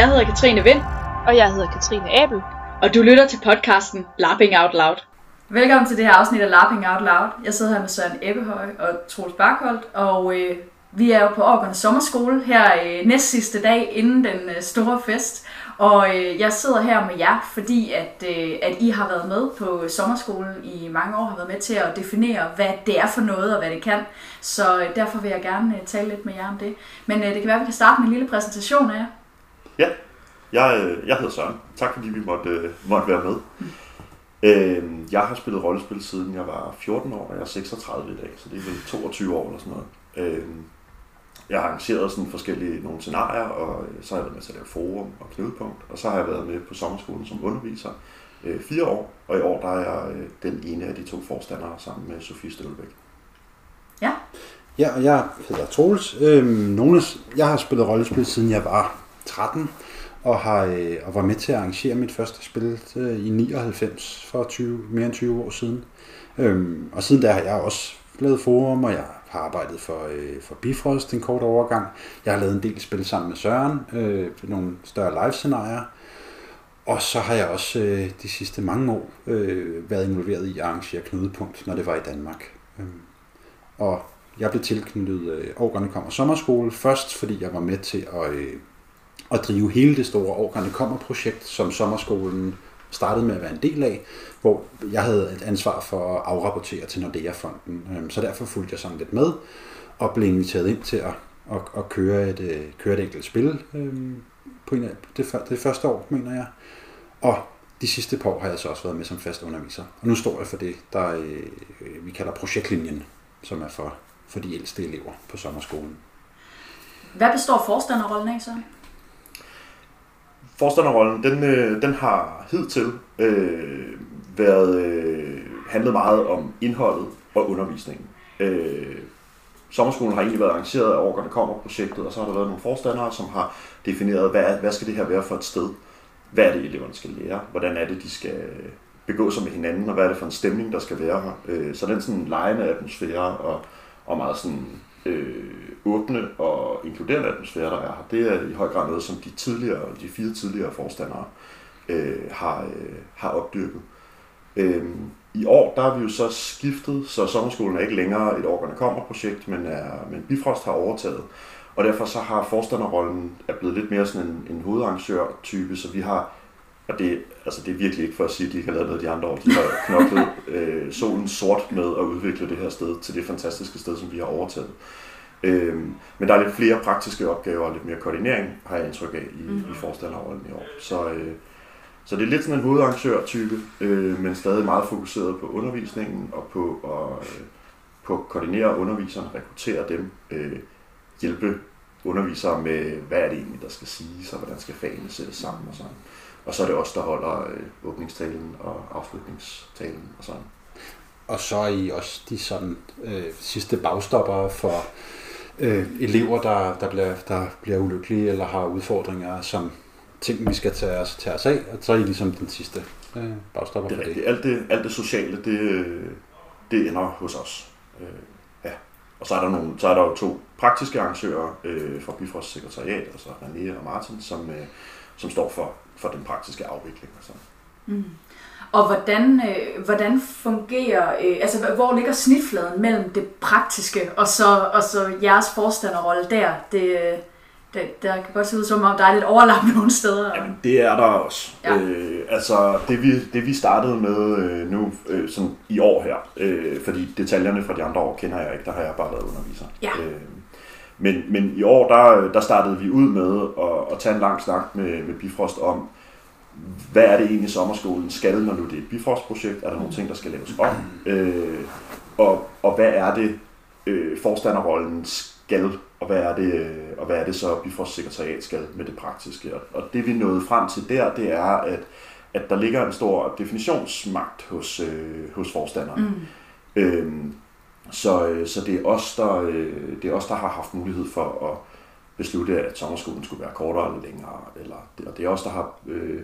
Jeg hedder Katrine Vind, Og jeg hedder Katrine Abel. og du lytter til podcasten Lapping Out Loud. Velkommen til det her afsnit af Lapping Out Loud. Jeg sidder her med Søren Ebbehøj og Troels Barkholdt, og øh, vi er jo på Årgården Sommerskole her øh, næst sidste dag inden den øh, store fest. Og øh, jeg sidder her med jer, fordi at, øh, at I har været med på sommerskolen i mange år, har været med til at definere, hvad det er for noget og hvad det kan. Så øh, derfor vil jeg gerne øh, tale lidt med jer om det. Men øh, det kan være, at vi kan starte med en lille præsentation af jer. Ja, jeg, øh, jeg hedder Søren. Tak fordi vi måtte, øh, måtte være med. Øh, jeg har spillet rollespil siden jeg var 14 år, og jeg er 36 i dag, så det er vel 22 år eller sådan noget. Øh, jeg har arrangeret sådan forskellige nogle scenarier, og øh, så har jeg været med til at lave forum og knudepunkt, og så har jeg været med på sommerskolen som underviser øh, fire år, og i år der er jeg øh, den ene af de to forstandere sammen med Sofie Stølbæk. Ja, Ja, og jeg hedder Troels. Øhm, nogle af, jeg har spillet rollespil siden jeg var 13, og, har, øh, og var med til at arrangere mit første spil øh, i 99 for 20, mere end 20 år siden. Øhm, og siden da har jeg også lavet forum, og jeg har arbejdet for, øh, for Bifrost en kort overgang. Jeg har lavet en del spil sammen med Søren, øh, nogle større live-scenarier. Og så har jeg også øh, de sidste mange år øh, været involveret i at arrangere knudepunkt, når det var i Danmark. Øhm, og jeg blev tilknyttet øh, Årgårdene Kommer Sommerskole først, fordi jeg var med til at, øh, at drive hele det store Årgårdene Kommer projekt, som sommerskolen startede med at være en del af, hvor jeg havde et ansvar for at afrapportere til Nordea-fonden. Øhm, så derfor fulgte jeg sådan lidt med, og blev inviteret ind til at, at, at køre, et, øh, køre et enkelt spil øhm, på en af, det, det første år, mener jeg. Og de sidste par år har jeg så også været med som fast underviser. Og nu står jeg for det, der øh, øh vi kalder projektlinjen, som er for, for de ældste elever på sommerskolen. hvad består forstanderrollen af så? Forstanderrollen, den, øh, den har hidtil øh, været øh, handlet meget om indholdet og undervisningen. Øh, sommerskolen har egentlig været arrangeret af Årgårdene Kommer projektet, og så har der været nogle forstandere, som har defineret, hvad, hvad skal det her være for et sted? Hvad er det, eleverne skal lære? Hvordan er det, de skal begå sig med hinanden, og hvad er det for en stemning, der skal være her? Øh, så den sådan lejende atmosfære og, og meget sådan øh, åbne og inkluderende atmosfære, der er her, det er i høj grad noget, som de tidligere, de fire tidligere forstandere øh, har, øh, har opdyrket. Øh, I år der har vi jo så skiftet, så sommerskolen er ikke længere et årgående kommer projekt, men, er, men Bifrost har overtaget. Og derfor så har forstanderrollen er blevet lidt mere sådan en, en hovedarrangør-type, så vi har, og det, altså det er virkelig ikke for at sige, at de ikke har lavet noget de andre år, de har knoklet øh, solen sort med at udvikle det her sted til det fantastiske sted, som vi har overtaget. Øhm, men der er lidt flere praktiske opgaver og lidt mere koordinering, har jeg indtryk af i, mm. i forstanderrollen i år. Så, øh, så det er lidt sådan en hovedarrangør-type, øh, men stadig meget fokuseret på undervisningen og på at øh, på at koordinere underviserne, rekruttere dem, øh, hjælpe undervisere med, hvad er det egentlig, der skal siges, og hvordan skal fagene sættes sammen og sådan. Og så er det os, der holder øh, åbningstalen og afslutningstalen og sådan. Og så er I også de sådan, øh, sidste bagstopper for øh, elever, der, der, bliver, der bliver ulykkelige eller har udfordringer, som ting, vi skal tage os, tage os af. Og så er I ligesom den sidste øh, bagstopper Det for er det. rigtigt. Alt det, alt det sociale, det, øh, det ender hos os. Øh, ja. Og så er, der nogle, så er der jo to praktiske arrangører øh, fra Bifrost Sekretariat, altså René og Martin, som, øh, som står for, for den praktiske afvikling. Og sådan. Mm. Og hvordan, øh, hvordan fungerer, øh, altså hvor ligger snitfladen mellem det praktiske og så, og så jeres forstanderrolle der? Det, det, der kan godt se ud som om, der er lidt overlap nogle steder. Jamen, det er der også. Ja. Øh, altså, det vi, det vi startede med øh, nu øh, sådan i år her, øh, fordi detaljerne fra de andre år kender jeg ikke, der har jeg bare været underviser. Ja. Øh, men, men i år, der, der startede vi ud med at, at tage en lang snak med, med Bifrost om, hvad er det egentlig sommerskolen skal, når nu det er et Bifrost-projekt? Er der nogle ting, der skal laves om? Øh, og, og hvad er det, øh, forstanderrollen skal, og hvad er det, og hvad er det så, Bifrost sekretariat skal med det praktiske? Og, og det vi nåede frem til der, det er, at, at der ligger en stor definitionsmagt hos, øh, hos forstanderen. Mm. Øhm, så, øh, så det er os, der, øh, det er os, der har haft mulighed for at beslutte, at sommerskolen skulle være kortere eller længere. Eller, og det er os, der har, øh,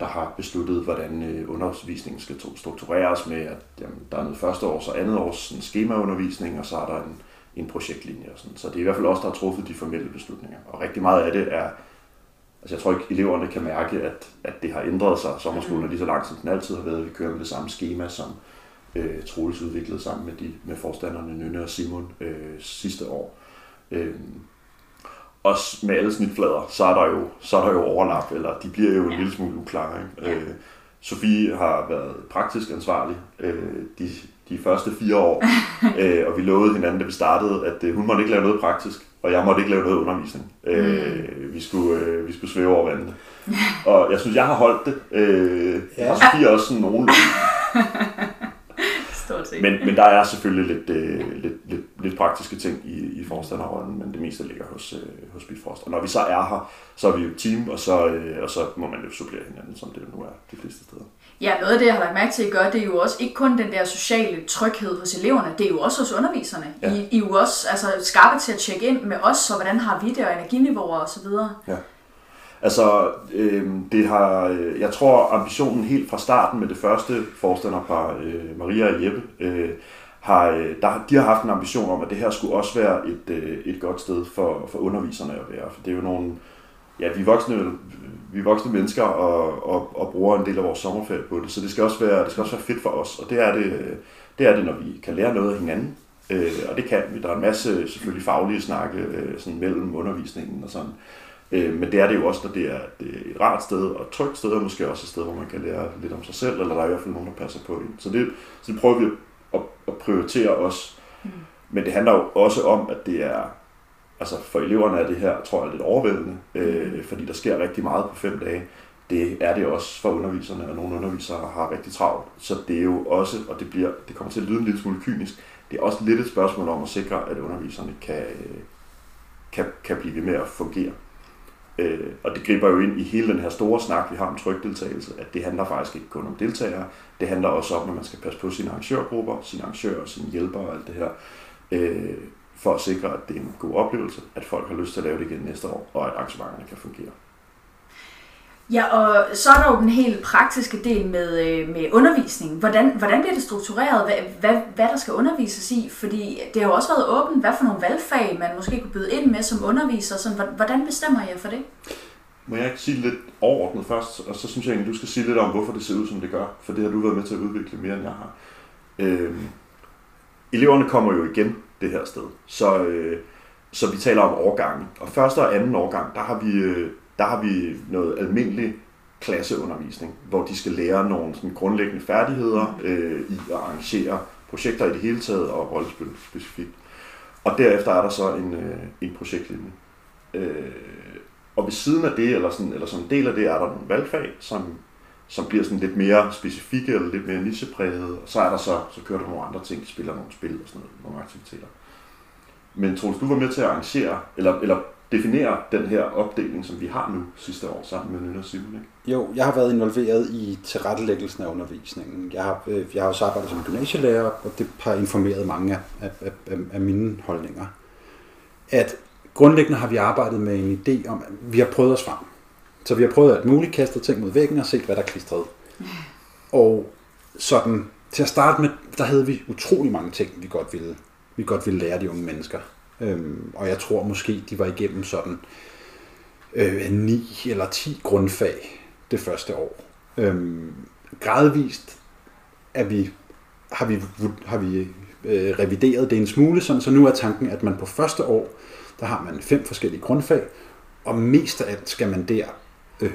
der har besluttet, hvordan øh, undervisningen skal to- struktureres med, at jamen, der er noget første års og andet års sådan, skemaundervisning, og så er der en, en projektlinje. Og sådan. Så det er i hvert fald os, der har truffet de formelle beslutninger. Og rigtig meget af det er Altså jeg tror ikke, eleverne kan mærke, at, at det har ændret sig. Sommerskolen er lige så langt, som den altid har været. Vi kører med det samme schema, som øh, Troels udviklede sammen med, de, med forstanderne Nynne og Simon øh, sidste år. Øh, også med alle snitflader, så er der jo, så er der jo overlap, eller de bliver jo en lille smule uklare. Ikke? Øh, Sofie har været praktisk ansvarlig øh, de, de første fire år, øh, og vi lovede hinanden, da vi startede, at øh, hun måtte ikke lave noget praktisk, og jeg måtte ikke lave noget undervisning. Øh, vi, skulle, øh, vi skulle svæve over vandet. Og jeg synes, jeg har holdt det. Øh, Ja. Og Sofie også sådan nogen. Stort set. Men, men der er selvfølgelig lidt, øh, lidt, lidt, lidt praktiske ting i, i forstanderrollen, men det meste ligger hos, øh, hos Bifrost. Og når vi så er her, så er vi jo et team, og så, øh, og så må man jo supplere hinanden, som det nu er de fleste steder. Ja, noget af det, jeg har lagt mærke til, at I gør, det er jo også ikke kun den der sociale tryghed hos eleverne, det er jo også hos underviserne. Ja. I, I er jo også altså, skarpe til at tjekke ind med os, så hvordan har vi det, og energiniveauer og så videre. Ja. Altså, øh, det har, øh, jeg tror ambitionen helt fra starten med det første forstanderpar, øh, Maria og Jeppe, øh, har, øh, der, de har haft en ambition om, at det her skulle også være et, øh, et godt sted for, for underviserne at være. For det er jo nogle, ja, vi er voksne, vi er voksne mennesker og, og, og bruger en del af vores sommerferie på det, så det skal også være, det skal også være fedt for os, og det er det, det, er det når vi kan lære noget af hinanden. Øh, og det kan vi. Der er en masse selvfølgelig faglige snakke øh, sådan mellem undervisningen og sådan. Øh, men det er det jo også, når det er det er øh, et rart sted og et trygt sted, og måske også et sted, hvor man kan lære lidt om sig selv, eller der er i hvert fald nogen, der passer på en. Så det, så det prøver vi at, at prioritere også. Mm. Men det handler jo også om, at det er, altså for eleverne er det her, tror jeg, lidt overvældende, øh, fordi der sker rigtig meget på fem dage. Det er det også for underviserne, og nogle undervisere har rigtig travlt. Så det er jo også, og det, bliver, det kommer til at lyde en lille smule kynisk, det er også lidt et spørgsmål om at sikre, at underviserne kan, øh, kan, kan blive ved med at fungere. Øh, og det griber jo ind i hele den her store snak, vi har om trykdeltagelse, at det handler faktisk ikke kun om deltagere, det handler også om, at man skal passe på sine arrangørgrupper, sine arrangører, og sine hjælpere og alt det her, øh, for at sikre, at det er en god oplevelse, at folk har lyst til at lave det igen næste år, og at arrangementerne kan fungere. Ja, og så er der jo den helt praktiske del med, øh, med undervisning. Hvordan, hvordan bliver det struktureret? Hvad, hvad, hvad der skal undervises i? Fordi det har jo også været åbent, hvad for nogle valgfag man måske kunne byde ind med som underviser. Sådan, hvordan bestemmer jeg for det? Må jeg ikke sige lidt overordnet først, og så synes jeg egentlig, du skal sige lidt om, hvorfor det ser ud, som det gør, for det har du været med til at udvikle mere, end jeg har. Øh, eleverne kommer jo igen det her sted, så, øh, så vi taler om årgangen. Og første og anden årgang, der har vi, øh, der har vi noget almindelig klasseundervisning, hvor de skal lære nogle sådan grundlæggende færdigheder øh, i at arrangere projekter i det hele taget og rollespil specifikt. Og derefter er der så en, øh, en projektlinje. Øh, og ved siden af det, eller, sådan, eller som en del af det, er der nogle valgfag, som, som bliver sådan lidt mere specifikke eller lidt mere nichepræget. Og så er der så, så kører der nogle andre ting, spiller nogle spil og sådan noget, nogle aktiviteter. Men Troels, du var med til at arrangere, eller, eller definere den her opdeling, som vi har nu sidste år sammen med Nynne og Simon, ikke? Jo, jeg har været involveret i tilrettelæggelsen af undervisningen. Jeg har, øh, jeg har også arbejdet som gymnasielærer, og det har informeret mange af, af, af, af mine holdninger. At grundlæggende har vi arbejdet med en idé om, at vi har prøvet os frem. Så vi har prøvet at muligt kaste ting mod væggen og set, hvad der klistrede. Og sådan, til at starte med, der havde vi utrolig mange ting, vi godt ville, vi godt ville lære de unge mennesker. Øhm, og jeg tror måske, de var igennem sådan øh, 9 eller 10 grundfag det første år. Øhm, gradvist er vi, har vi, har vi øh, revideret det en smule, sådan, så nu er tanken, at man på første år, der har man fem forskellige grundfag, og mest af alt skal man der øh,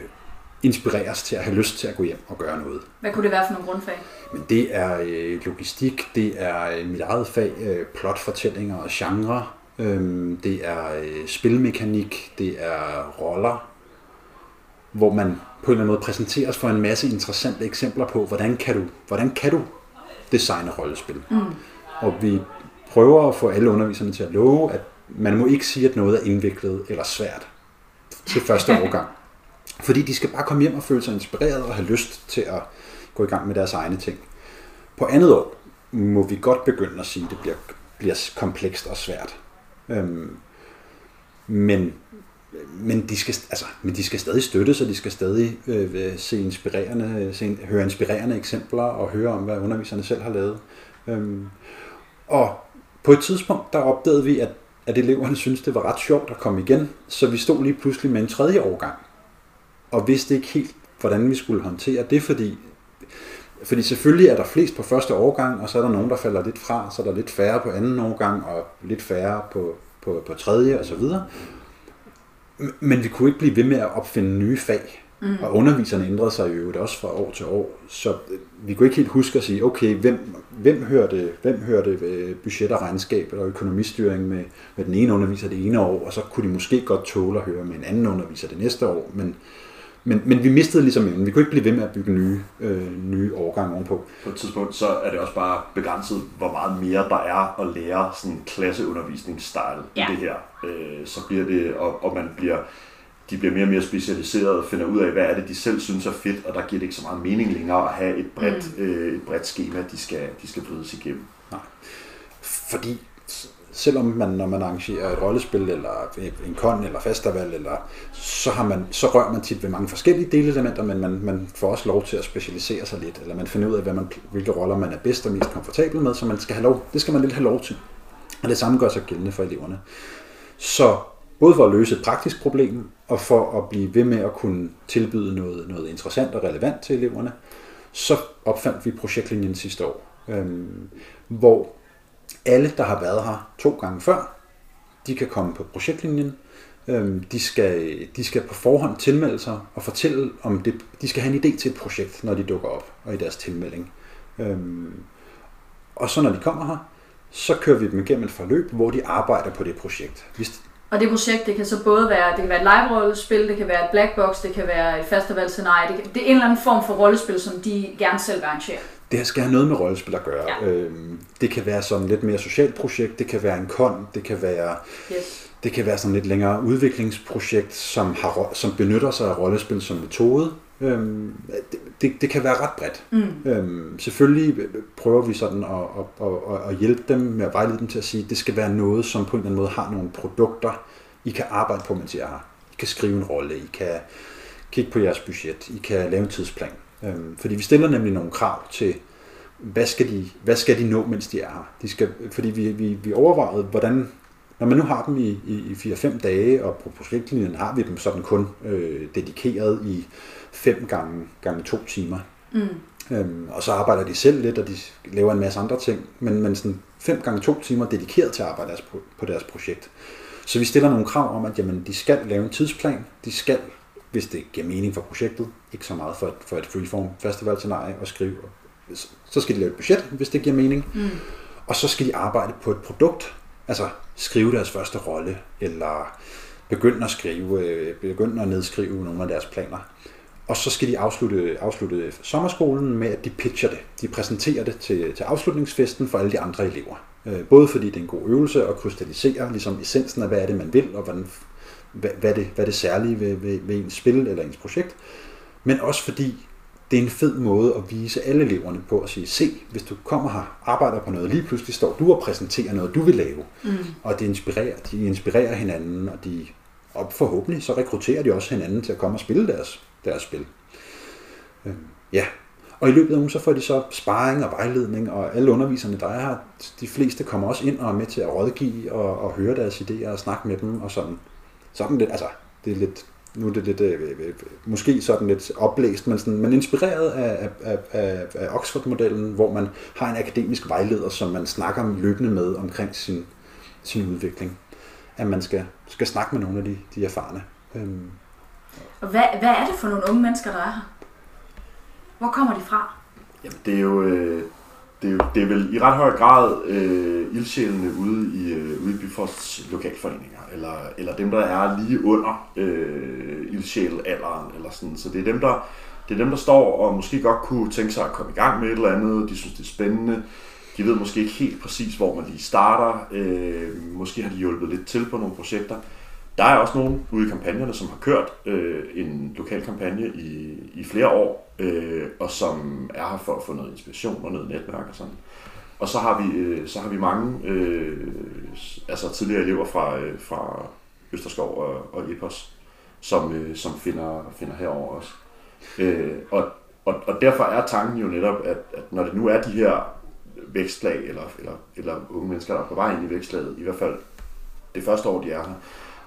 inspireres til at have lyst til at gå hjem og gøre noget. Hvad kunne det være for nogle grundfag? Men det er øh, logistik, det er øh, mit eget fag, øh, plotfortællinger og genre, øhm, det er øh, spilmekanik, det er roller, hvor man på en eller anden måde præsenteres for en masse interessante eksempler på, hvordan kan du, hvordan kan du designe rollespil. Mm. Og vi prøver at få alle underviserne til at love, at man må ikke sige, at noget er indviklet eller svært til første årgang. Fordi de skal bare komme hjem og føle sig inspireret og have lyst til at gå i gang med deres egne ting. På andet år må vi godt begynde at sige, at det bliver, bliver komplekst og svært. Øhm, men, men, de skal, altså, men de skal stadig støttes, og de skal stadig øh, øh, se inspirerende, se, høre inspirerende eksempler og høre om, hvad underviserne selv har lavet. Øhm, og på et tidspunkt, der opdagede vi, at, at eleverne syntes, det var ret sjovt at komme igen, så vi stod lige pludselig med en tredje årgang, og vidste ikke helt, hvordan vi skulle håndtere det, fordi fordi selvfølgelig er der flest på første årgang, og så er der nogen, der falder lidt fra, så er der lidt færre på anden årgang, og lidt færre på, på, på tredje og så videre. Men vi kunne ikke blive ved med at opfinde nye fag. Mm. Og underviserne ændrede sig jo også fra år til år. Så øh, vi kunne ikke helt huske at sige, okay, hvem, hvem hørte, hvem hørte øh, budget og regnskab eller økonomistyring med, med den ene underviser det ene år, og så kunne de måske godt tåle at høre med en anden underviser det næste år. Men, men, men vi mistede ligesom evnen. Vi kunne ikke blive ved med at bygge nye, øh, nye årgange ovenpå. På et tidspunkt, så er det også bare begrænset, hvor meget mere der er at lære sådan klasseundervisningsstyle ja. i det her. Øh, så bliver det, og, og man bliver, de bliver mere og mere specialiseret og finder ud af, hvad er det, de selv synes er fedt, og der giver det ikke så meget mening længere at have et bredt, mm. øh, et bredt schema, de skal, de skal brydes igennem. Nej. Fordi selvom man, når man arrangerer et rollespil, eller en kon, eller festival, eller, så, har man, så rører man tit ved mange forskellige delelementer, men man, man får også lov til at specialisere sig lidt, eller man finder ud af, hvad man, hvilke roller man er bedst og mest komfortabel med, så man skal have lov, det skal man lidt have lov til. Og det samme gør sig gældende for eleverne. Så både for at løse et praktisk problem, og for at blive ved med at kunne tilbyde noget, noget interessant og relevant til eleverne, så opfandt vi projektlinjen sidste år, øhm, hvor alle, der har været her to gange før, de kan komme på projektlinjen. Øhm, de skal, de skal på forhånd tilmelde sig og fortælle om det. De skal have en idé til et projekt, når de dukker op og i deres tilmelding. Øhm, og så når de kommer her, så kører vi dem igennem et forløb, hvor de arbejder på det projekt. Hvis og det projekt, det kan så både være, det kan være et live-rollespil, det kan være et black box, det kan være et festivalscenarie, det, kan, det er en eller anden form for rollespil, som de gerne selv vil arrangere. Det skal have noget med rollespil at gøre. Ja. Øhm, det kan være sådan lidt mere socialt projekt, det kan være en kon, det kan være, yes. det kan være sådan lidt længere udviklingsprojekt, som, har, som benytter sig af rollespil som metode. Øhm, det, det, det kan være ret bredt. Mm. Øhm, selvfølgelig prøver vi sådan at, at, at, at hjælpe dem med at vejlede dem til at sige, at det skal være noget, som på en eller anden måde har nogle produkter, I kan arbejde på, mens I er her. I kan skrive en rolle, I kan kigge på jeres budget, I kan lave en tidsplan. Øhm, fordi vi stiller nemlig nogle krav til, hvad skal de, hvad skal de nå, mens de er her. De skal, fordi vi, vi, vi overvejede, hvordan, når man nu har dem i, i, i 4-5 dage, og på projektlinjen har vi dem sådan kun øh, dedikeret i 5 gange, gange 2 timer. Mm. Øhm, og så arbejder de selv lidt, og de laver en masse andre ting, men, men sådan 5 gange 2 timer dedikeret til at arbejde deres, på, på deres projekt. Så vi stiller nogle krav om, at jamen, de skal lave en tidsplan, de skal hvis det giver mening for projektet, ikke så meget for et, for et freeform festivalscenarie at skrive. Så skal de lave et budget, hvis det giver mening. Mm. Og så skal de arbejde på et produkt, altså skrive deres første rolle, eller begynde at skrive, øh, begynde at nedskrive nogle af deres planer. Og så skal de afslutte, afslutte sommerskolen med, at de pitcher det. De præsenterer det til, til afslutningsfesten for alle de andre elever. Øh, både fordi det er en god øvelse at krystallisere ligesom essensen af, hvad er det, man vil, og hvordan hvad, hvad, det, hvad det særlige ved, ved, ved ens spil eller ens projekt, men også fordi det er en fed måde at vise alle eleverne på at sige, se, hvis du kommer her, arbejder på noget, lige pludselig står du og præsenterer noget, du vil lave, mm. og det inspirerer, de inspirerer hinanden, og de og forhåbentlig så rekrutterer de også hinanden til at komme og spille deres, deres spil. Øh, ja, og i løbet af ugen, så får de så sparring og vejledning, og alle underviserne, der er her, de fleste kommer også ind og er med til at rådgive og, og høre deres idéer og snakke med dem og sådan sådan lidt, altså, det er lidt, nu er det lidt, øh, øh, øh, måske sådan lidt oplæst, men, sådan, men inspireret af, af, af, af Oxford-modellen, hvor man har en akademisk vejleder, som man snakker løbende med omkring sin, sin udvikling. At man skal, skal snakke med nogle af de, de erfarne. Øhm. Og hvad, hvad er det for nogle unge mennesker, der er her? Hvor kommer de fra? Jamen, det er jo, øh, det er, jo, det er vel i ret høj grad øh, ildsjælene ude i, øh, ude i Byfords lokalforeninger, eller, eller dem, der er lige under øh, ildsjælalderen, eller sådan. Så det er dem, der, det er dem, der står og måske godt kunne tænke sig at komme i gang med et eller andet. De synes, det er spændende. De ved måske ikke helt præcis, hvor man lige starter. Øh, måske har de hjulpet lidt til på nogle projekter. Der er også nogen ude i kampagnerne, som har kørt øh, en lokal kampagne i, i flere år, øh, og som er her for at få noget inspiration og noget netværk og sådan. Og så har vi, øh, så har vi mange øh, altså tidligere elever fra, øh, fra Østerskov og, og Epos, som, øh, som finder, finder herover også. Øh, og, og, og derfor er tanken jo netop, at, at når det nu er de her vækstlag, eller, eller, eller unge mennesker, der er på vej ind i vækstlaget, i hvert fald det første år, de er her,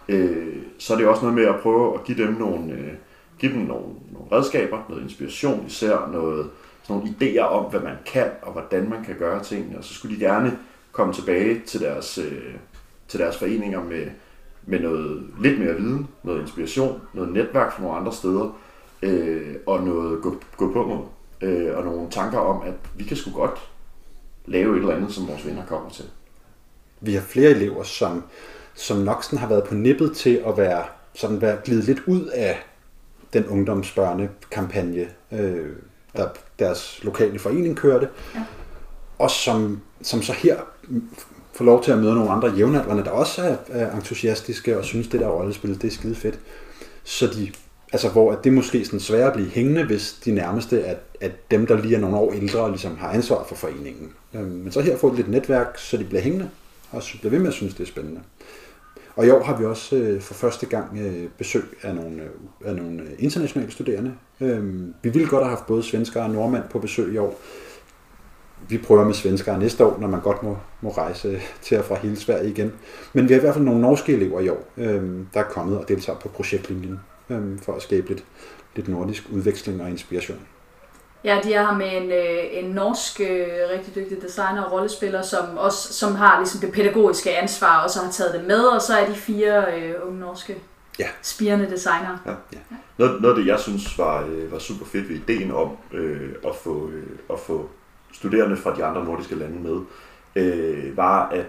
øh, så er det også noget med at prøve at give dem nogle, øh, give dem nogle, nogle redskaber, noget inspiration, især noget, sådan nogle idéer om, hvad man kan, og hvordan man kan gøre tingene, og så skulle de gerne komme tilbage til deres, øh, til deres foreninger med, med noget lidt mere viden, noget inspiration, noget netværk fra nogle andre steder, øh, og noget gå, gå på mod, øh, og nogle tanker om, at vi kan sgu godt lave et eller andet, som vores venner kommer til. Vi har flere elever, som, som nok sådan har været på nippet til at være, sådan være glidet lidt ud af den ungdomsbørnekampagne, øh, der deres lokale forening kørte, ja. og som, som så her får lov til at møde nogle andre jævnaldrende, der også er, er entusiastiske og synes, det der rollespil, det er skide fedt. Så de, altså hvor at det måske sådan svært at blive hængende, hvis de nærmeste er, at dem, der lige er nogle år ældre, ligesom har ansvar for foreningen. Øhm, men så her får de lidt netværk, så de bliver hængende, og bliver ved med at synes, det er spændende. Og i år har vi også øh, for første gang øh, besøg af nogle, øh, af nogle øh, internationale studerende. Øh, vi ville godt have haft både svenskere og nordmænd på besøg i år. Vi prøver med svenskere næste år, når man godt må, må rejse til og fra hele Sverige igen. Men vi har i hvert fald nogle norske elever i år, øh, der er kommet og deltager på projektlinjen øh, for at skabe lidt, lidt nordisk udveksling og inspiration. Ja, de er her med en, øh, en norsk øh, rigtig dygtig designer og rollespiller, som også som har ligesom det pædagogiske ansvar, og så har taget det med, og så er de fire øh, unge norske ja. spirende designer. Ja. Ja. Noget, noget af det, jeg synes var, øh, var super fedt ved ideen om øh, at, få, øh, at få studerende fra de andre nordiske lande med, øh, var, at,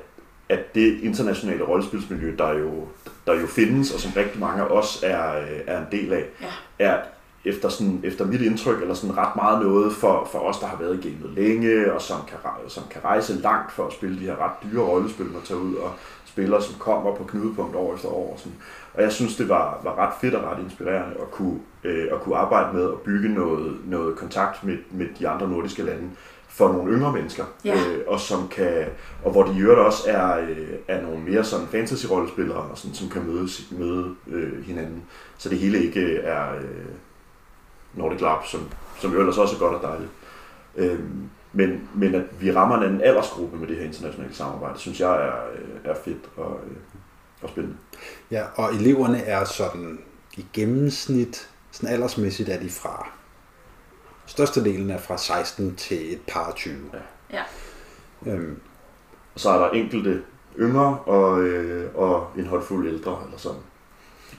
at det internationale rollespilsmiljø, der jo, der jo findes, og som rigtig mange af os er, er en del af, ja. er efter, sådan, efter mit indtryk, eller sådan ret meget noget for, for os, der har været i gamet længe, og som kan, som kan rejse langt for at spille de her ret dyre rollespil, man tager ud, og spillere, som kommer på knudepunkt år efter år. Og, sådan. og jeg synes, det var, var ret fedt og ret inspirerende at kunne, øh, at kunne arbejde med at bygge noget, noget kontakt med, med de andre nordiske lande, for nogle yngre mennesker, ja. øh, og som kan, og hvor de i øvrigt også er, øh, er nogle mere sådan fantasy-rollespillere, og sådan, som kan mødes, møde øh, hinanden. Så det hele ikke er, øh, Nordic Lab, som, som jo ellers også er godt og dejligt. Øhm, men, men at vi rammer en anden aldersgruppe med det her internationale samarbejde, synes jeg er, øh, er fedt og, øh, og spændende. Ja, og eleverne er sådan i gennemsnit, sådan aldersmæssigt er de fra, størstedelen er fra 16 til et par 20. Ja. ja. Øhm. Og så er der enkelte yngre og, øh, og en håndfuld ældre eller sådan.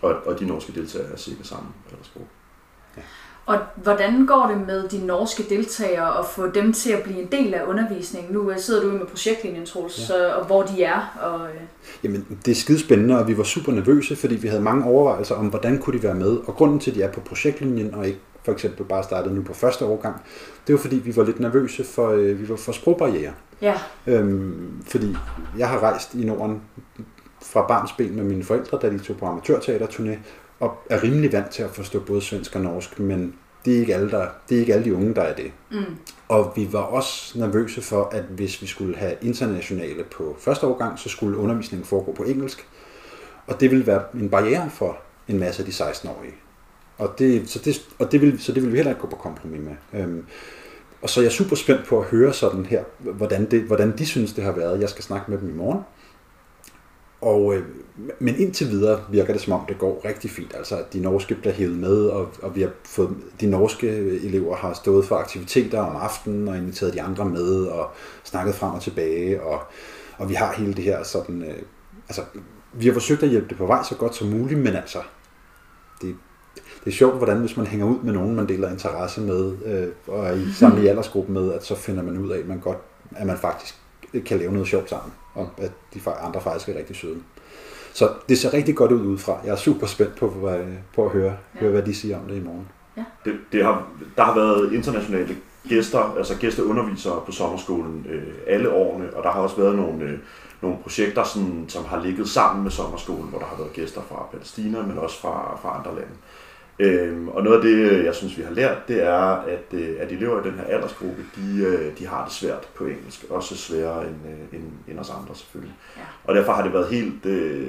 Og, og de norske deltagere er cirka samme aldersgruppe. Og hvordan går det med de norske deltagere at få dem til at blive en del af undervisningen? Nu øh, sidder du med projektlinjen, Troels, ja. så, og hvor de er. Og, øh... Jamen, det er skidespændende, og vi var super nervøse, fordi vi havde mange overvejelser om, hvordan kunne de være med. Og grunden til, at de er på projektlinjen, og ikke for eksempel bare startet nu på første årgang, det var fordi, vi var lidt nervøse for, øh, vi var for sprogbarriere. Ja. Øhm, fordi jeg har rejst i Norden fra barnsben med mine forældre, da de tog på amatørteaterturné, og er rimelig vant til at forstå både svensk og norsk, men det er ikke alle, der, det er ikke alle de unge, der er det. Mm. Og vi var også nervøse for, at hvis vi skulle have internationale på første årgang, så skulle undervisningen foregå på engelsk. Og det ville være en barriere for en masse af de 16-årige. Og det, så, det, og det vil, så det vil vi heller ikke gå på kompromis med. Øhm, og så er jeg super spændt på at høre sådan her, hvordan, det, hvordan de synes, det har været. Jeg skal snakke med dem i morgen. Og, øh, men indtil videre virker det som om, det går rigtig fint. Altså, at de norske bliver hævet med, og, og vi har fået, de norske elever har stået for aktiviteter om aftenen og inviteret de andre med og snakket frem og tilbage. Og, og vi har hele det her sådan... Øh, altså, vi har forsøgt at hjælpe det på vej så godt som muligt, men altså, det, det er sjovt, hvordan hvis man hænger ud med nogen, man deler interesse med, øh, og er i samme aldersgruppe med, at så finder man ud af, at man godt, at man faktisk kan lave noget sjovt sammen og at de andre faktisk er rigtig søde. Så det ser rigtig godt ud udefra. Jeg er super spændt på, på, på at høre, ja. høre, hvad de siger om det i morgen. Ja. Det, det har, der har været internationale gæster, altså gæsteundervisere på sommerskolen øh, alle årene, og der har også været nogle, øh, nogle projekter, sådan, som har ligget sammen med sommerskolen, hvor der har været gæster fra Palæstina, men også fra, fra andre lande. Øhm, og noget af det, jeg synes, vi har lært, det er, at, øh, at elever i den her aldersgruppe, de, øh, de har det svært på engelsk. Også sværere end, øh, end, end os andre selvfølgelig. Ja. Og derfor har det været helt, øh,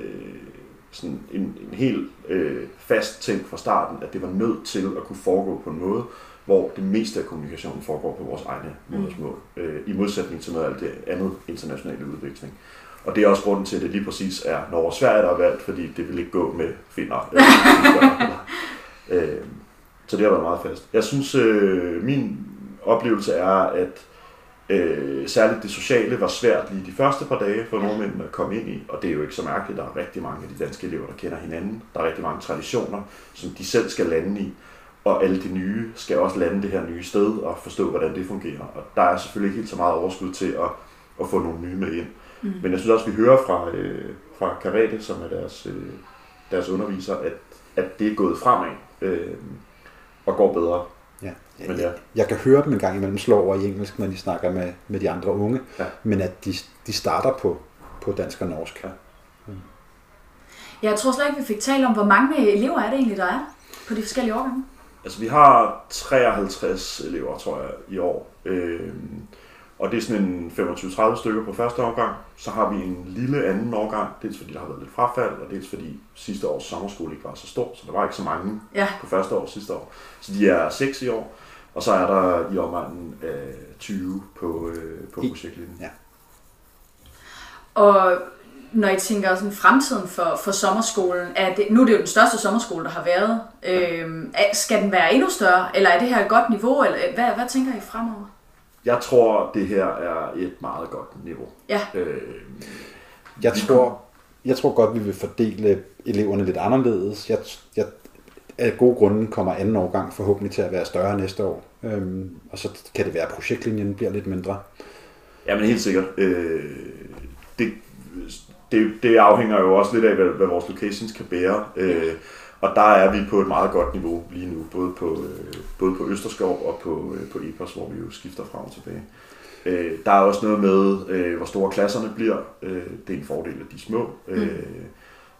sådan en, en helt øh, fast ting fra starten, at det var nødt til at kunne foregå på en måde, hvor det meste af kommunikationen foregår på vores egne mm. modersmål, øh, i modsætning til noget af det andet internationale udvikling. Og det er også grunden til, at det lige præcis er Norge og Sverige, der er valgt, fordi det vil ikke gå med finder. Eller, Øh, Så det har været meget fast. Jeg synes, øh, min oplevelse er, at øh, særligt det sociale var svært lige de første par dage for nordmændene at komme ind i, og det er jo ikke så mærkeligt. Der er rigtig mange af de danske elever, der kender hinanden. Der er rigtig mange traditioner, som de selv skal lande i, og alle de nye skal også lande det her nye sted og forstå, hvordan det fungerer. Og der er selvfølgelig ikke helt så meget overskud til at, at få nogle nye med ind. Mm. Men jeg synes også, vi hører fra, øh, fra Karate, som er deres, øh, deres underviser, at, at det er gået fremad øh, og går bedre. Ja. Men ja. Jeg kan høre dem en gang imellem slå over i engelsk, når de snakker med, med de andre unge, Ja. men at de, de starter på, på dansk og norsk. Ja. Ja, jeg tror slet ikke, vi fik talt om, hvor mange elever er det egentlig, der er på de forskellige årgange. Altså, vi har 53 elever, tror jeg, i år. Øh, og det er sådan en 25-30 stykker på første årgang. Så har vi en lille anden årgang, dels fordi der har været lidt frafald, og dels fordi sidste års sommerskole ikke var så stor, så der var ikke så mange Ja. på første år sidste år. Så de er 6 i år, og så er der i omegnen af 20 på, øh, på projektlinjen. Ja. Og når I tænker sådan fremtiden for, for sommerskolen, er det, nu er det jo den største sommerskole, der har været. Er- skal den være endnu større, eller er det her et godt niveau, eller hvad, hvad tænker I fremover? Jeg tror, det her er et meget godt niveau. Ja, Øh, Jeg tror, jeg tror godt, vi vil fordele eleverne lidt anderledes. Jeg, jeg, af gode grunde kommer anden årgang forhåbentlig til at være større næste år. Øhm, og så kan det være, at projektlinjen bliver lidt mindre. Ja, men helt sikkert. Øh, det, det, det afhænger jo også lidt af, hvad, hvad vores locations kan bære. Øh, og der er vi på et meget godt niveau lige nu, både på, øh, både på Østerskov og på, øh, på Epos, hvor vi jo skifter frem og tilbage. Øh, der er også noget med, øh, hvor store klasserne bliver. Øh, det er en fordel, at de er små. Øh,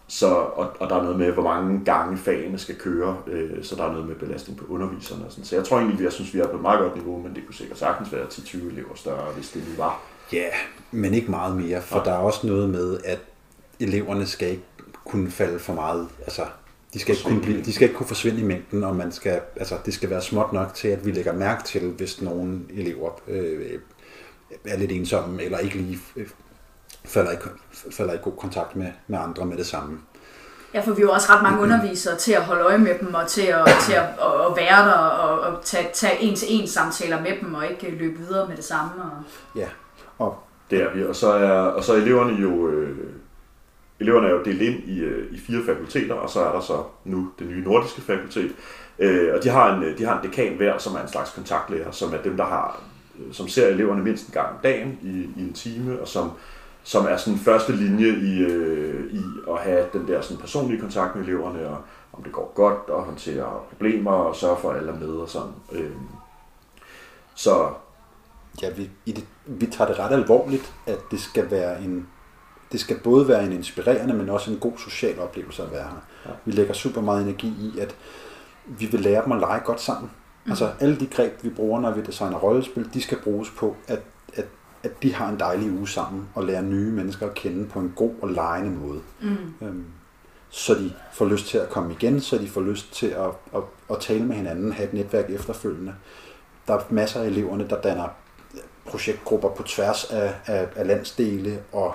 så, og, og der er noget med, hvor mange gange fagene skal køre, øh, så der er noget med belastning på underviserne. Og sådan. Så jeg tror egentlig, jeg synes, vi er på et meget godt niveau, men det kunne sikkert sagtens være 10-20 elever større, hvis det nu var. Ja, men ikke meget mere, for der er også noget med, at eleverne skal ikke kunne falde for meget. Altså, de skal, ikke kunne blive, de skal ikke kunne forsvinde i mængden, og man skal, altså, det skal være småt nok til, at vi lægger mærke til, hvis nogle elever øh, er lidt ensomme, eller ikke lige øh, falder, i, falder i god kontakt med, med andre med det samme. ja for vi har jo også ret mange undervisere til at holde øje med dem, og til at, til at, at, at være der, og, og tage, tage en-til-en samtaler med dem, og ikke løbe videre med det samme. Og... Ja, og Det er vi, og så er, og så er eleverne jo øh, eleverne er jo delt ind i, øh, i fire fakulteter, og så er der så nu det nye nordiske fakultet. Øh, og de har, en, de har en dekan hver, som er en slags kontaktlærer, som er dem, der har, øh, som ser eleverne mindst en gang om dagen i, i en time, og som, som er sådan første linje i, øh, i at have den der sådan personlige kontakt med eleverne, og om det går godt, og håndtere problemer, og sørge for, at alle er med og sådan. Øh, så ja, vi, i det, vi tager det ret alvorligt, at det skal være en det skal både være en inspirerende, men også en god social oplevelse at være her. Ja. Vi lægger super meget energi i, at vi vil lære dem at lege godt sammen. Mm. Altså alle de greb, vi bruger, når vi designer rollespil, de skal bruges på, at, at, at de har en dejlig uge sammen og lærer nye mennesker at kende på en god og legende måde. Mm. Øhm, så de får lyst til at komme igen, så de får lyst til at, at, at tale med hinanden, have et netværk efterfølgende. Der er masser af eleverne, der danner projektgrupper på tværs af, af, af landsdele og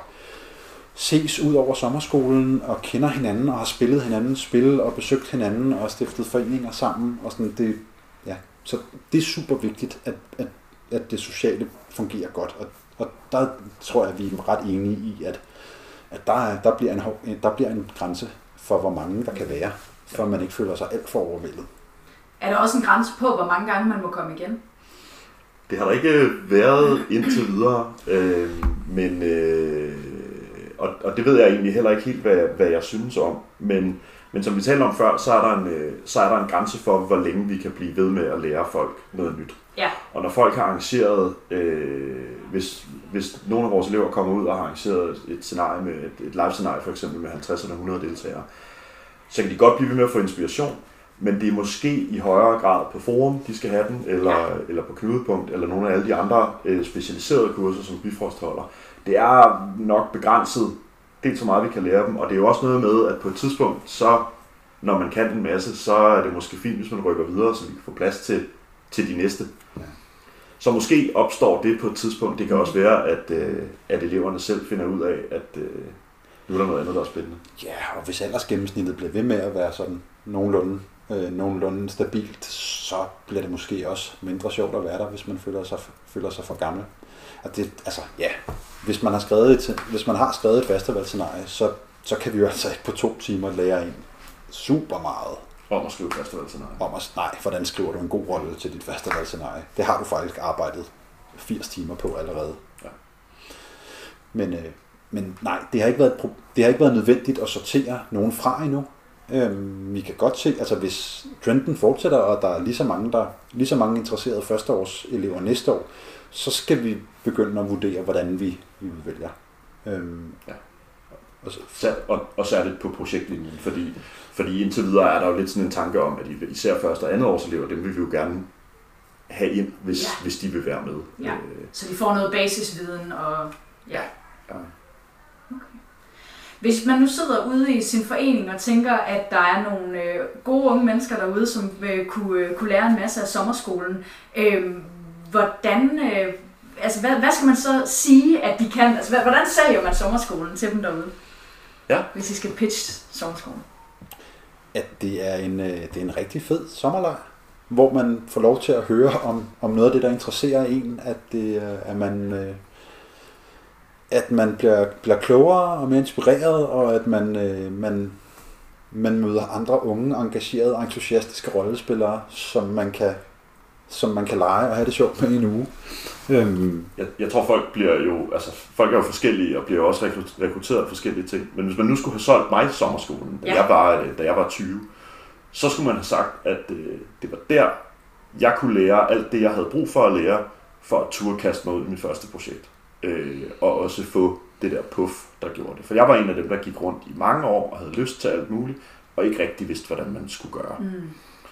ses ud over sommerskolen og kender hinanden og har spillet hinandens spil og besøgt hinanden og stiftet foreninger sammen. Og sådan, det, ja. Så det er super vigtigt, at, at, at det sociale fungerer godt. Og, og der tror jeg, vi er ret enige i, at, at der, er, der, bliver en, der bliver en grænse for, hvor mange der kan være, for man ikke føler sig alt for overvældet. Er der også en grænse på, hvor mange gange man må komme igen? Det har der ikke været indtil videre, øh, men øh, og, og det ved jeg egentlig heller ikke helt, hvad, hvad jeg synes om. Men, men som vi talte om før, så er, der en, øh, så er der en grænse for, hvor længe vi kan blive ved med at lære folk noget nyt. Ja. Og når folk har arrangeret, øh, hvis, hvis nogle af vores elever kommer ud og har arrangeret et, et scenarie med et, et live-scenarie for eksempel med 50 eller 100 deltagere, så kan de godt blive ved med at få inspiration, men det er måske i højere grad på forum, de skal have den, eller, ja. eller på knudepunkt, eller nogle af alle de andre øh, specialiserede kurser, som Bifrost holder. Det er nok begrænset, dels så meget vi kan lære dem, og det er jo også noget med, at på et tidspunkt, så når man kan en masse, så er det måske fint, hvis man rykker videre, så vi kan få plads til, til de næste. Ja. Så måske opstår det på et tidspunkt. Det kan også være, at, øh, at eleverne selv finder ud af, at øh, nu er der noget andet, der er spændende. Ja, og hvis aldersgennemsnittet bliver ved med at være sådan nogenlunde øh, nogenlunde stabilt, så bliver det måske også mindre sjovt at være der, hvis man føler sig, føler sig for gammel. Og det, altså, ja, hvis man har skrevet et, hvis man har skrevet et festivalscenarie, så, så kan vi jo altså ikke på to timer lære en super meget Om at skrive festivalscenarie. om at, nej, hvordan skriver du en god rolle til dit festivalscenarie. Det har du faktisk arbejdet 80 timer på allerede. Ja. Men, øh, men nej, det har, ikke været, et det har ikke været nødvendigt at sortere nogen fra endnu. Øhm, vi kan godt se, altså hvis trenden fortsætter, og der er lige så mange, der, lige så mange interesserede førsteårs elever næste år, så skal vi begynde at vurdere, hvordan vi, vi vælger. Øhm, Ja. og så, Sær- Og, og særligt på projektlinjen, fordi, fordi indtil videre er der jo lidt sådan en tanke om, at i- især første og andet års elever, dem vil vi jo gerne have ind, hvis, ja. hvis de vil være med. Ja. Øh, Så de får noget basisviden og ja. Ja. Okay. Hvis man nu sidder ude i sin forening og tænker, at der er nogle øh, gode unge mennesker derude, som øh, kunne, øh, kunne lære en masse af sommerskolen, øh, hvordan, øh, altså, hvad, hvad skal man så sige, at de kan? Altså, hvordan sælger man sommerskolen til dem derude? Ja. Hvis I skal pitche sommerskolen. at det er en, øh, det er en rigtig fed sommerlejr, hvor man får lov til at høre om, om noget af det, der interesserer en, at, det, øh, at man, øh, at man bliver, bliver klogere og mere inspireret, og at man, øh, man, man møder andre unge, engagerede, entusiastiske rollespillere, som man kan, som man kan lege og have det sjovt med i en uge. Øhm, jeg, jeg tror, folk bliver jo, altså folk er jo forskellige og bliver jo også rekru- rekrutteret af forskellige ting. Men hvis man nu skulle have solgt mig til sommerskolen, da, Ja. ja. jeg, var, øh, da jeg var 20, så skulle man have sagt, at øh, det var der, jeg kunne lære alt det, jeg havde brug for at lære, for at turde kaste mig ud i mit første projekt. Øh, og også få det der puff, der gjorde det. For jeg var en af dem, der gik rundt i mange år og havde lyst til alt muligt, og ikke rigtig vidste, hvordan man skulle gøre. Mm.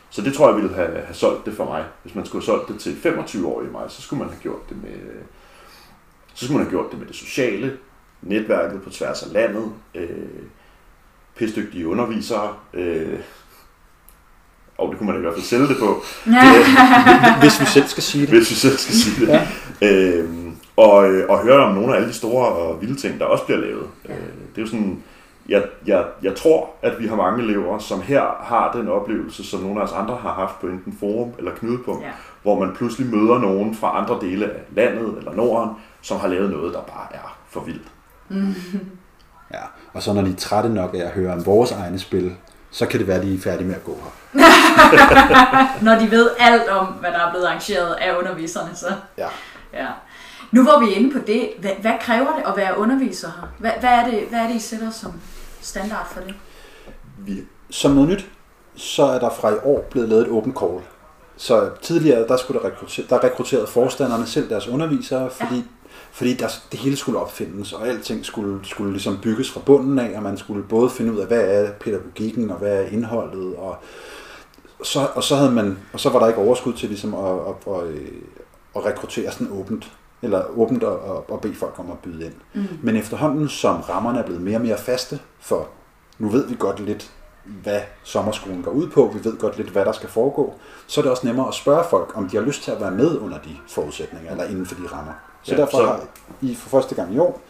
Så det tror jeg ville have, have solgt det for mig. Hvis man skulle have solgt det til 25-årige mig, så skulle man have gjort det med, så skulle man have gjort det med det sociale, netværket på tværs af landet, øh, pisdygtige undervisere, øh, og det kunne man i hvert fald sælge det på, hvis vi selv skal sige det. hvis vi selv skal sige det. Ja. Øhm, og, øh, og høre om nogle af alle de store og vilde ting, der også bliver lavet. Ja. Øh, det er jo sådan, jeg, jeg, jeg tror, at vi har mange elever, som her har den oplevelse, som nogle af os andre har haft på enten forum eller knudepunkt, Ja. hvor man pludselig møder nogen fra andre dele af landet eller Norden, som har lavet noget, der bare er for vildt. Ja. Og så når de er trætte nok af at høre om vores egne spil, så kan det være, at de er færdige med at gå her. Når de ved alt om, hvad der er blevet arrangeret af underviserne, så... Ja. Ja. Nu hvor vi er inde på det, hvad, hvad kræver det at være underviser her? Hvad, hvad, er det, hvad er det, I sætter som standard for det? Vi, Som noget nyt, så er der fra i år blevet lavet et open call. Så tidligere, der, skulle der, rekruttere, der rekrutterede forstanderne selv deres undervisere, fordi, ja. fordi der, det hele skulle opfindes, og alting skulle, skulle ligesom bygges fra bunden af, og man skulle både finde ud af, hvad er pædagogikken, og hvad er indholdet, og så, og så, havde man, og så var der ikke overskud til ligesom at, at, at, at rekruttere sådan åbent, eller åbent og, og, og bede folk om at byde ind. Mm. Men efterhånden, som rammerne er blevet mere og mere faste, for nu ved vi godt lidt, hvad sommerskolen går ud på, vi ved godt lidt, hvad der skal foregå, så er det også nemmere at spørge folk, om de har lyst til at være med under de forudsætninger, eller inden for de rammer. Så Ja, derfor så- har I for første gang i år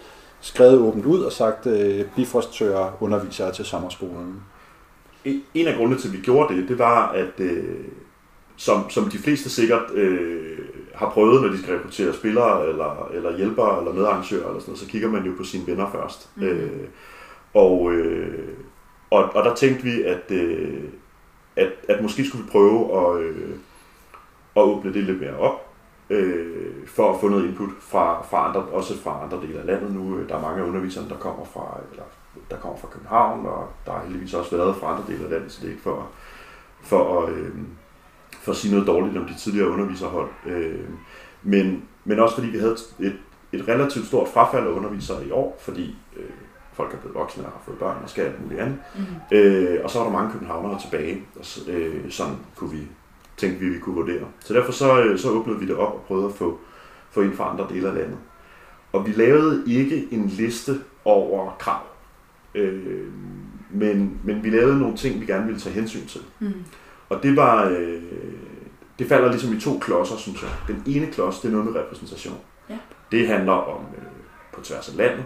skrevet åbent ud og sagt, øh, Bifrost søger undervisere til sommerskolen. En- En af grundene til, at vi gjorde det, det var, at øh, som, som de fleste sikkert øh, har prøvet, når de skal rekruttere spillere, eller, eller hjælpere, eller medarrangører, eller sådan noget, så kigger man jo på sine venner først. Mm. Øh, og, øh, og, og der tænkte vi, at, øh, at, at måske skulle vi prøve at, øh, at åbne det lidt mere op, øh, for at få noget input fra, fra andre, også fra andre dele af landet nu. Der er mange af underviserne, der kommer fra, eller, der kommer fra København, og der har heldigvis også været fra andre dele af landet, så det er ikke for, for, at, øh, for at sige noget dårligt om de tidligere underviserhold. Øh, men, men også fordi vi havde et, et relativt stort frafald af undervisere i år, fordi øh, folk er blevet voksne og har fået børn og skal alt muligt andet. Mm. Øh, og så var der mange københavnere tilbage, og øh, sådan kunne vi, tænkte vi, vi kunne vurdere. Så derfor så, øh, så åbnede vi det op og prøvede at få, få ind fra andre dele af landet. Og vi lavede ikke en liste over krav, øh, men, men vi lavede nogle ting, vi gerne ville tage hensyn til. Mm. Og det var, øh, det falder ligesom i to klodser, synes jeg. Den ene klods, det er noget med repræsentation. Ja. Det handler om øh, på tværs af landet.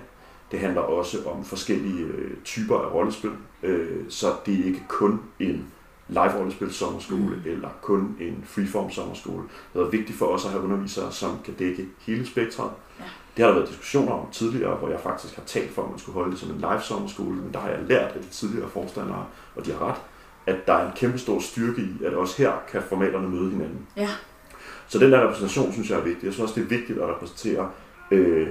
Det handler også om forskellige øh, typer af rollespil. Øh, så det er ikke kun en live-rollespil sommerskole, mm. eller kun en freeform sommerskole. Det er vigtigt for os at have undervisere, som kan dække hele spektret. Ja. Det har der været diskussioner om tidligere, hvor jeg faktisk har talt for, at man skulle holde det som en live sommerskole, men der har jeg lært af de tidligere forstandere, og de har ret, at der er en kæmpe stor styrke i, at også her kan formaterne møde hinanden. Ja. Så den der repræsentation synes jeg er vigtig. Jeg synes også, det er vigtigt at repræsentere øh,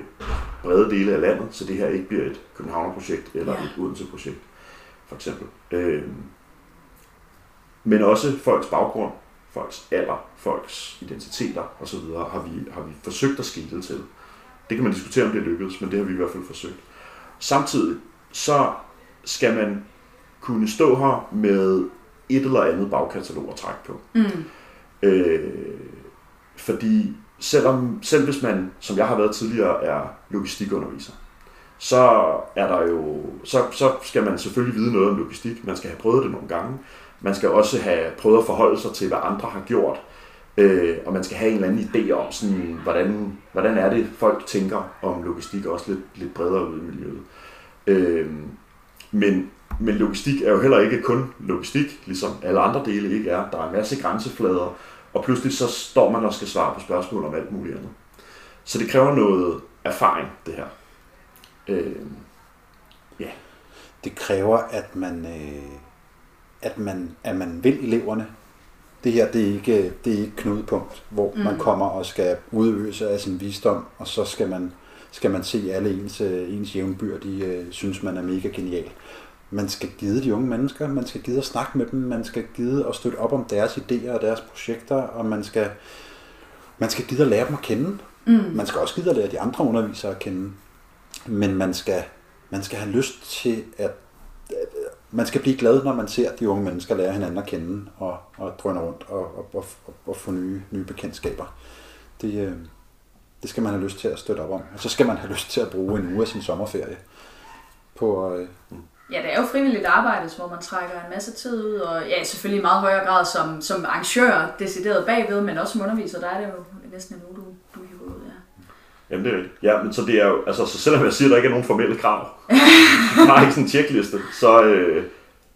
brede dele af landet, så det her ikke bliver et Københavner-projekt eller Ja. et Odense-projekt, for eksempel. Øh, men også folks baggrund, folks alder, folks identiteter osv. har vi, har vi forsøgt at skille til. Det kan man diskutere, om det er lykkedes, men det har vi i hvert fald forsøgt. Samtidig så skal man kunne stå her med et eller andet bagkatalog at trække på. Mm. Øh, fordi selvom, selv hvis man, som jeg har været tidligere, er logistikunderviser, så er der jo, så, så skal man selvfølgelig vide noget om logistik. Man skal have prøvet det nogle gange. Man skal også have prøvet at forholde sig til, hvad andre har gjort. Øh, og man skal have en eller anden idé om, sådan, hvordan, hvordan er det, folk tænker om logistik, også lidt, lidt bredere ud i miljøet. Øh, men, men logistik er jo heller ikke kun logistik, ligesom alle andre dele ikke er. Der er en masse grænseflader, og pludselig så står man og skal svare på spørgsmål om alt muligt andet. Så det kræver noget erfaring, det her. Øh, Det kræver, at man, øh, at man, at man vil eleverne. Det her, det er ikke, det er ikke knudepunkt, hvor mm. man kommer og skal udøve sig af sin visdom, og så skal man, skal man se alle ens, øh, ens jævnbyrd, de øh, synes, man er mega genial. Man skal give de unge mennesker, man skal give at snakke med dem, man skal give at støtte op om deres idéer og deres projekter, og man skal, man skal give at lære dem at kende. Mm. Man skal også give at lære de andre undervisere at kende. Men man skal, man skal have lyst til at man skal blive glad, når man ser de unge mennesker lære hinanden at kende og, og drøne rundt og, og, og, og, og få nye, nye bekendtskaber. Det, øh, det skal man have lyst til at støtte op om. Og så skal man have lyst til at bruge en uge af sin sommerferie på øh, Ja, det er jo frivilligt arbejde, hvor man trækker en masse tid ud, og ja, selvfølgelig i meget højere grad som, som arrangør, decideret bagved, men også som underviser, der er det jo næsten en uge, du, du hiver ud, ja. Jamen det er rigtigt. Ja, men så det er jo, altså så selvom jeg siger, at der ikke er nogen formelle krav, der er ikke sådan en tjekliste, så, øh,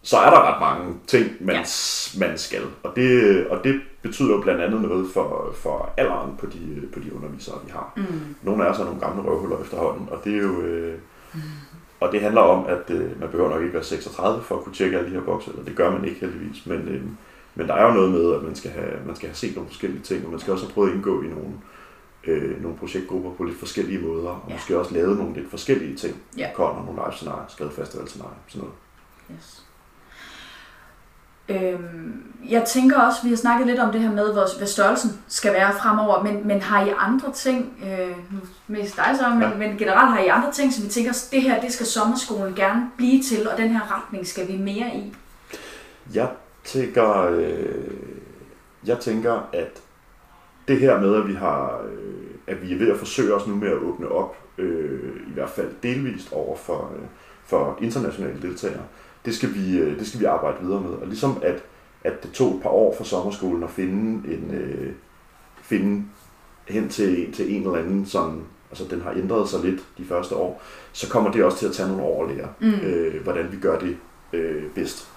så er der ret mange ting, man, Ja. man skal. Og det, og det betyder jo blandt andet noget for, for alderen på de, på de undervisere, vi har. Mm. Nogle af os er nogle gamle røvhuller efterhånden, og det er jo... Øh, og det handler om, at øh, man behøver nok ikke være 36 for at kunne tjekke alle de her bokse, eller det gør man ikke heldigvis, men, øh, men der er jo noget med, at man skal, have, man skal have set nogle forskellige ting, og man skal også have prøvet at indgå i nogle, øh, nogle projektgrupper på lidt forskellige måder, og Ja. måske også lavet nogle lidt forskellige ting. Ja. Kommer nogle live-scenarier, skrevet festival-scenarier, sådan noget. Yes. Øhm, jeg tænker også, vi har snakket lidt om det her med, hvor, hvad størrelsen skal være fremover, men, men har I andre ting, øh, mest dig så, men, Ja. men generelt har I andre ting, som vi tænker, det her, det skal sommerskolen gerne blive til, og den her retning skal vi mere i? Jeg tænker, øh, jeg tænker, at det her med, at vi har, øh, at vi er ved at forsøge os nu med at åbne op, øh, i hvert fald delvist over for, øh, for internationale deltagere, det skal, vi, øh, det skal vi arbejde videre med. Og ligesom at, at det tog et par år for sommerskolen at finde en, øh, finde hen til, til en eller anden sådan, altså den har ændret sig lidt de første år, så kommer det også til at tage nogle år at lære, Mm. øh, hvordan vi gør det øh, bedst.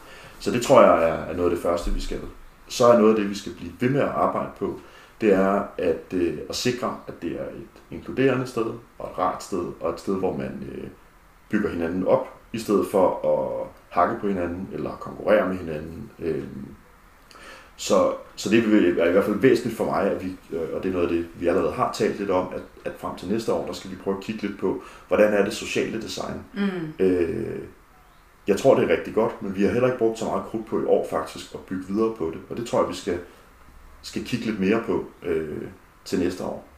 Så det tror jeg er, er noget af det første, vi skal. Så er noget af det, vi skal blive ved med at arbejde på, det er at, øh, at sikre, at det er et inkluderende sted, og et rart sted, og et sted, hvor man øh, bygger hinanden op, i stedet for at hakke på hinanden, eller konkurrere med hinanden. Øh, så, så det er i hvert fald væsentligt for mig, at vi, øh, og det er noget af det, vi allerede har talt lidt om, at, at frem til næste år, der skal vi prøve at kigge lidt på, hvordan er det sociale design. Mm. Øh, jeg tror, det er rigtig godt, men vi har heller ikke brugt så meget krudt på i år faktisk at bygge videre på det. Og det tror jeg, vi skal, skal kigge lidt mere på øh, til næste år.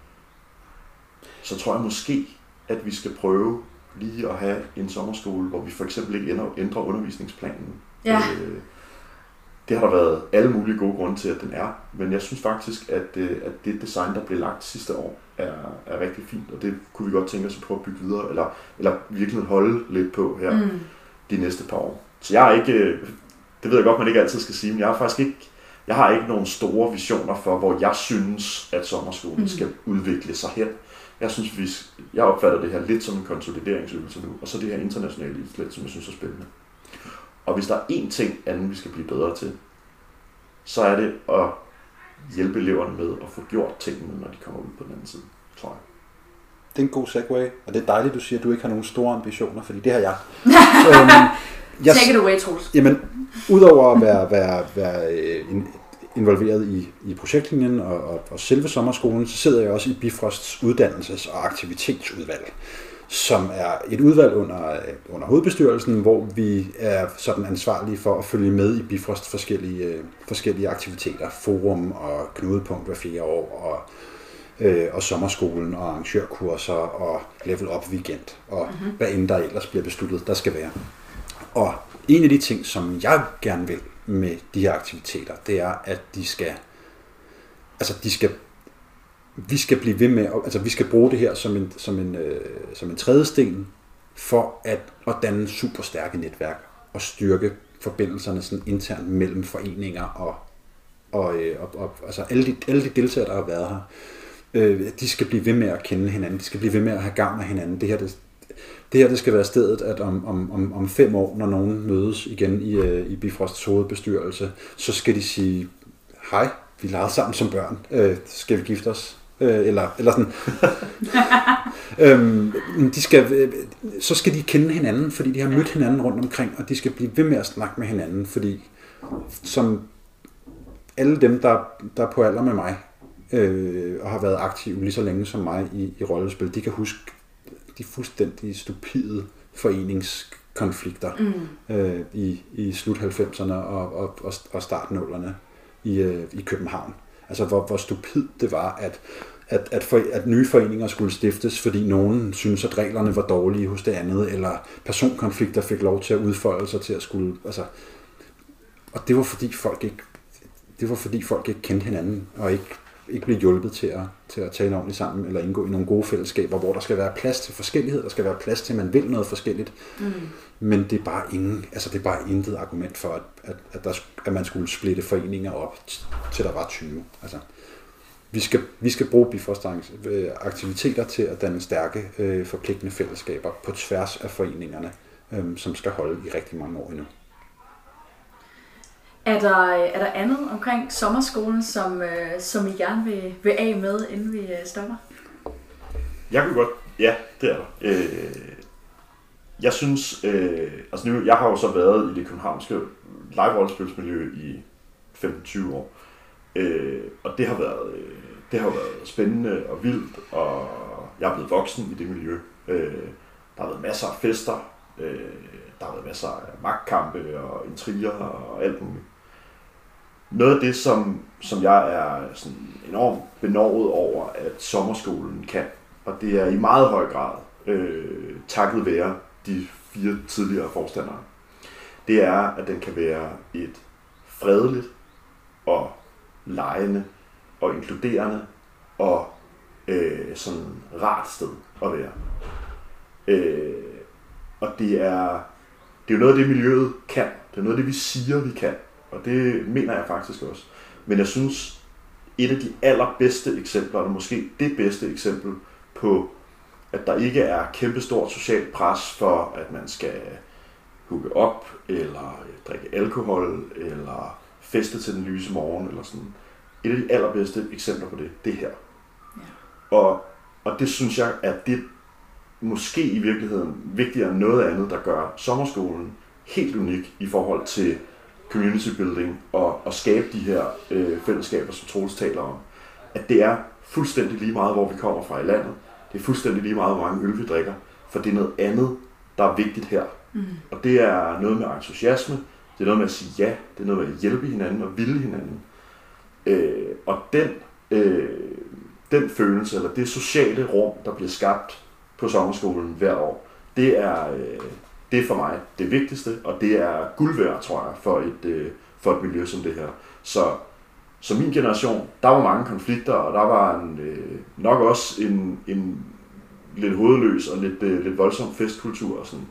Så tror jeg måske, at vi skal prøve lige at have en sommerskole, hvor vi for eksempel ikke ændrer, ændrer undervisningsplanen. Ja. Øh, det har der været alle mulige gode grunde til, at den er. Men jeg synes faktisk, at, øh, at det design, der blev lagt sidste år, er, er rigtig fint. Og det kunne vi godt tænke os at prøve at bygge videre, eller, eller virkelig holde lidt på her Mm. de næste par år. Så jeg er ikke, øh, det ved jeg godt, man ikke altid skal sige, men jeg har faktisk ikke, jeg har ikke nogen store visioner for, hvor jeg synes, at sommerskolen Mm. mm. skal udvikle sig hen. Jeg synes, vi, jeg opfatter det her lidt som en konsolideringsøvelse nu, og så det her internationale islet, som jeg synes er spændende. Og hvis der er én ting anden, vi skal blive bedre til, så er det at hjælpe eleverne med at få gjort tingene, når de kommer ud på den anden side, tror jeg. Det er en god segue, og det er dejligt, du siger, at du ikke har nogen store ambitioner, fordi det har jeg. øhm, jeg Take it away, Troels. Jamen, udover at være, være, være øh, in- involveret i, i projektlinjen og, og, og selve sommerskolen, så sidder jeg også i Bifrosts uddannelses- og aktivitetsudvalg, som er et udvalg under, øh, under hovedbestyrelsen, hvor vi er sådan ansvarlige for at følge med i Bifrosts forskellige, øh, forskellige aktiviteter, forum og knudepunkt hver fjerde år, og øh, og sommerskolen og arrangørkurser og level up weekend og mm-hmm. hvad end der ellers bliver besluttet, der skal være. Og en af de ting, som jeg gerne vil med de her aktiviteter, det er, at de skal, altså de skal, vi skal blive ved med, altså vi skal bruge det her som en, som en, øh, som en tredje sten for at, at danne super stærke netværk og styrke forbindelserne sådan internt mellem foreninger og, og, øh, og, og altså alle de, alle de deltagere, der har været her, øh, de skal blive ved med at kende hinanden, de skal blive ved med at have gavn af hinanden. Det her, det, det her det skal være stedet, at om, om, om, om fem år, når nogen mødes igen i, øh, i Bifrosts hovedbestyrelse, så skal de sige, hej, vi legede sammen som børn, øh, skal vi gifte os? Øh, eller, eller sådan. øhm, de skal, øh, så skal de kende hinanden, fordi de har mødt hinanden rundt omkring, og de skal blive ved med at snakke med hinanden, fordi som alle dem, der, der er på alder med mig, øh, og har været aktive lige så længe som mig i, i rollespil, de kan huske de fuldstændig stupide foreningskonflikter mm. øh, i, i slut 90'erne og, og, og, og start 0'erne i, øh, i København. Altså hvor, hvor stupid det var, at, at, at, for, at nye foreninger skulle stiftes, fordi nogen synes at reglerne var dårlige hos det andet, eller personkonflikter fik lov til at udfolde sig til at skulle... Altså, og det var fordi folk ikke det var fordi folk ikke kendte hinanden, og ikke ikke blive hjulpet til at, til at tale ordentligt sammen, eller indgå i nogle gode fællesskaber, hvor der skal være plads til forskellighed, der skal være plads til, at man vil noget forskelligt. Mm. Men det er bare ingen, altså det er bare intet argument for, at, at, at, der, at man skulle splitte foreninger op, til der var 20. Altså, vi skal, vi skal bruge Bifrost aktiviteter til at danne stærke, øh, forpligtende fællesskaber på tværs af foreningerne, øh, som skal holde i rigtig mange år endnu. Er der, er der andet omkring sommerskolen, som, øh, som I gerne vil, vil af med, inden vi øh, stopper? Jeg kunne godt, ja, det er der. Øh, jeg synes, øh, altså nu, jeg har jo så været i det københavnske live-rollespilsmiljø i 15-20 år, øh, og det har været, øh, det har været spændende og vildt, og jeg er blevet voksen i det miljø. Øh, der har været masser af fester, øh, der har været masser af magtkampe og intriger og alt muligt noget af det, som, som jeg er sådan enormt benovet over, at sommerskolen kan, og det er i meget høj grad øh, takket være de fire tidligere forstandere, det er, at den kan være et fredeligt og lejende og inkluderende og øh, sådan rart sted at være. Øh, og det er, det er jo noget af det, miljøet kan. Det er noget af det, vi siger, vi kan. Og det mener jeg faktisk også. Men jeg synes, et af de allerbedste eksempler, eller måske det bedste eksempel på, at der ikke er kæmpestort socialt pres for, at man skal hugge op, eller drikke alkohol, eller feste til den lyse morgen, eller sådan. Et af de allerbedste eksempler på det, det her. Ja. Og, og det synes jeg, at det måske i virkeligheden vigtigere end noget andet, der gør sommerskolen helt unik i forhold til community building og, og skabe de her øh, fællesskaber, som Troels taler om, at det er fuldstændig lige meget, hvor vi kommer fra i landet. Det er fuldstændig lige meget, hvor mange øl vi drikker, for det er noget andet, der er vigtigt her. Mm. Og det er noget med entusiasme, det er noget med at sige ja, det er noget med at hjælpe hinanden og ville hinanden. Øh, og den, øh, den følelse, eller det sociale rum, der bliver skabt på sommerskolen hver år, det er, øh, det er for mig det vigtigste, og det er guld værd, tror jeg, for et, øh, for et miljø som det her. Så, så min generation, der var mange konflikter, og der var en, øh, nok også en, en lidt hovedløs og lidt, øh, lidt voldsom festkultur. Og sådan.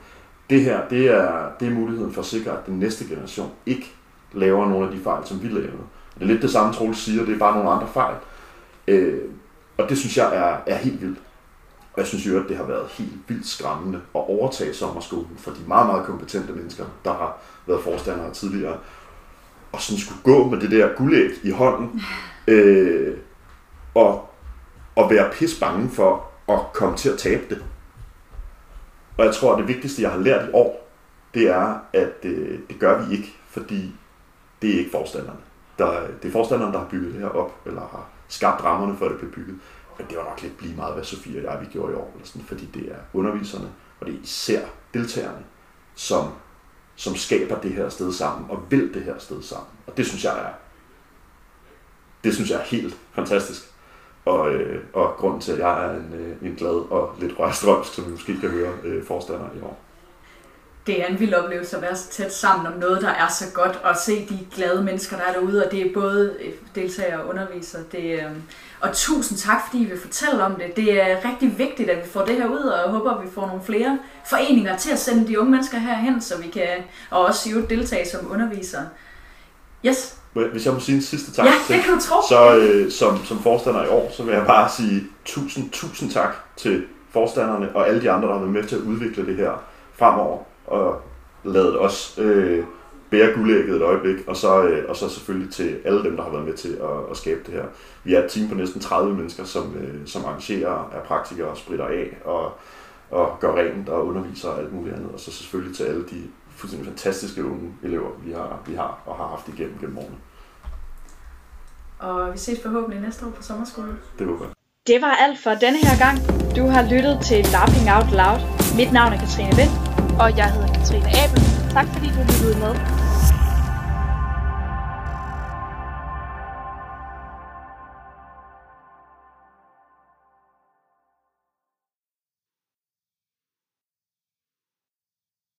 Det her, det er, det er muligheden for at sikre, at den næste generation ikke laver nogle af de fejl, som vi lavede. Det er lidt det samme, Troels siger, det er bare nogle andre fejl. Øh, og det synes jeg er, er helt vildt. Og jeg synes jo, at det har været helt vildt skræmmende at overtage sommerskolen for de meget, meget kompetente mennesker, der har været forstandere tidligere. og sådan skulle gå med det der guldæg i hånden, øh, og, og være pis bange for at komme til at tabe det. Og jeg tror, at det vigtigste, jeg har lært i år, det er, at øh, det gør vi ikke, fordi det er ikke forstanderne. Der, det er forstanderne, der har bygget det her op, eller har skabt rammerne for, at det blev bygget. Men det var nok lidt lige meget, hvad Sofie og jeg vi gjorde i år, eller sådan, fordi det er underviserne, og det er især deltagerne, som, som skaber det her sted sammen, og vil det her sted sammen. Og det synes jeg er, det synes jeg er helt fantastisk. Og, øh, og grund til, at jeg er en, øh, en glad og lidt rørstrømsk, som vi måske kan høre øh, forstander i år. Det er en vild oplevelse at være så tæt sammen om noget, der er så godt, og se de glade mennesker, der er derude, og det er både øh, deltagere og undervisere. Det, øh, og tusind tak, fordi I vil fortælle om det. Det er rigtig vigtigt, at vi får det her ud, og jeg håber, at vi får nogle flere foreninger til at sende de unge mennesker herhen, så vi kan og også jo deltage som undervisere. Yes. Hvis jeg må sige en sidste tak Ja, det kan du tro. så øh, som, som forstander i år, så vil jeg bare sige tusind, tusind tak til forstanderne og alle de andre, der har været med til at udvikle det her fremover, og lavet os øh, bære guldægget et øjeblik, og så, øh, og så selvfølgelig til alle dem, der har været med til at, at skabe det her. Vi er et team på næsten 30 mennesker, som, øh, som arrangerer, er praktikere og spritter af, og, og gør rent og underviser og alt muligt andet, og så selvfølgelig til alle de fuldstændig fantastiske unge elever, vi har, vi har og har haft igennem gennem årene. Og vi ses forhåbentlig næste år på sommerskolen. Det håber jeg. Det var alt for denne her gang. Du har lyttet til Lapping Out Loud. Mit navn er Katrine Vind. Og jeg hedder Katrine Abel. Tak fordi du lyttede med.